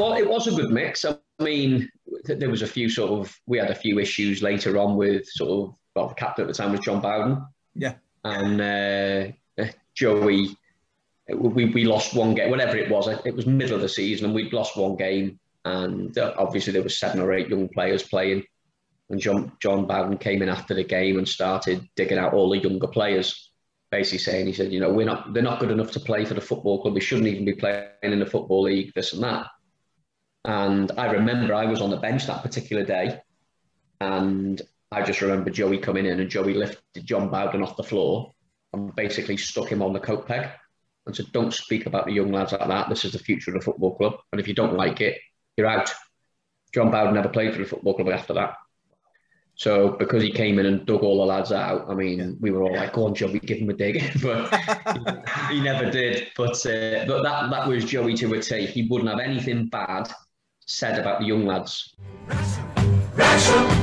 was it was a good mix. I mean, there was a few sort of we had a few issues later on with sort of well, the captain at the time was Jon Bowden. Yeah. And uh, Joey, we, we lost one game, whatever it was. It was middle of the season, and we'd lost one game, and uh, obviously there was seven or eight young players playing. And John Jon Bowden came in after the game and started digging out all the younger players, basically saying he said, you know, we're not they're not good enough to play for the football club. We shouldn't even be playing in the football league. This and that. And I remember I was on the bench that particular day, and I just remember Joey coming in and Joey lifted Jon Bowden off the floor and basically stuck him on the coat peg and said, Don't speak about the young lads like that. This is the future of the football club. And if you don't like it, you're out. Jon Bowden never played for the football club after that. So because he came in and dug all the lads out, I mean, yeah. we were all like, "Go on, Joey, give him a dig," but he, he, never did. But uh, but that that was Joey to a T. He wouldn't have anything bad said about the young lads. Ration, ration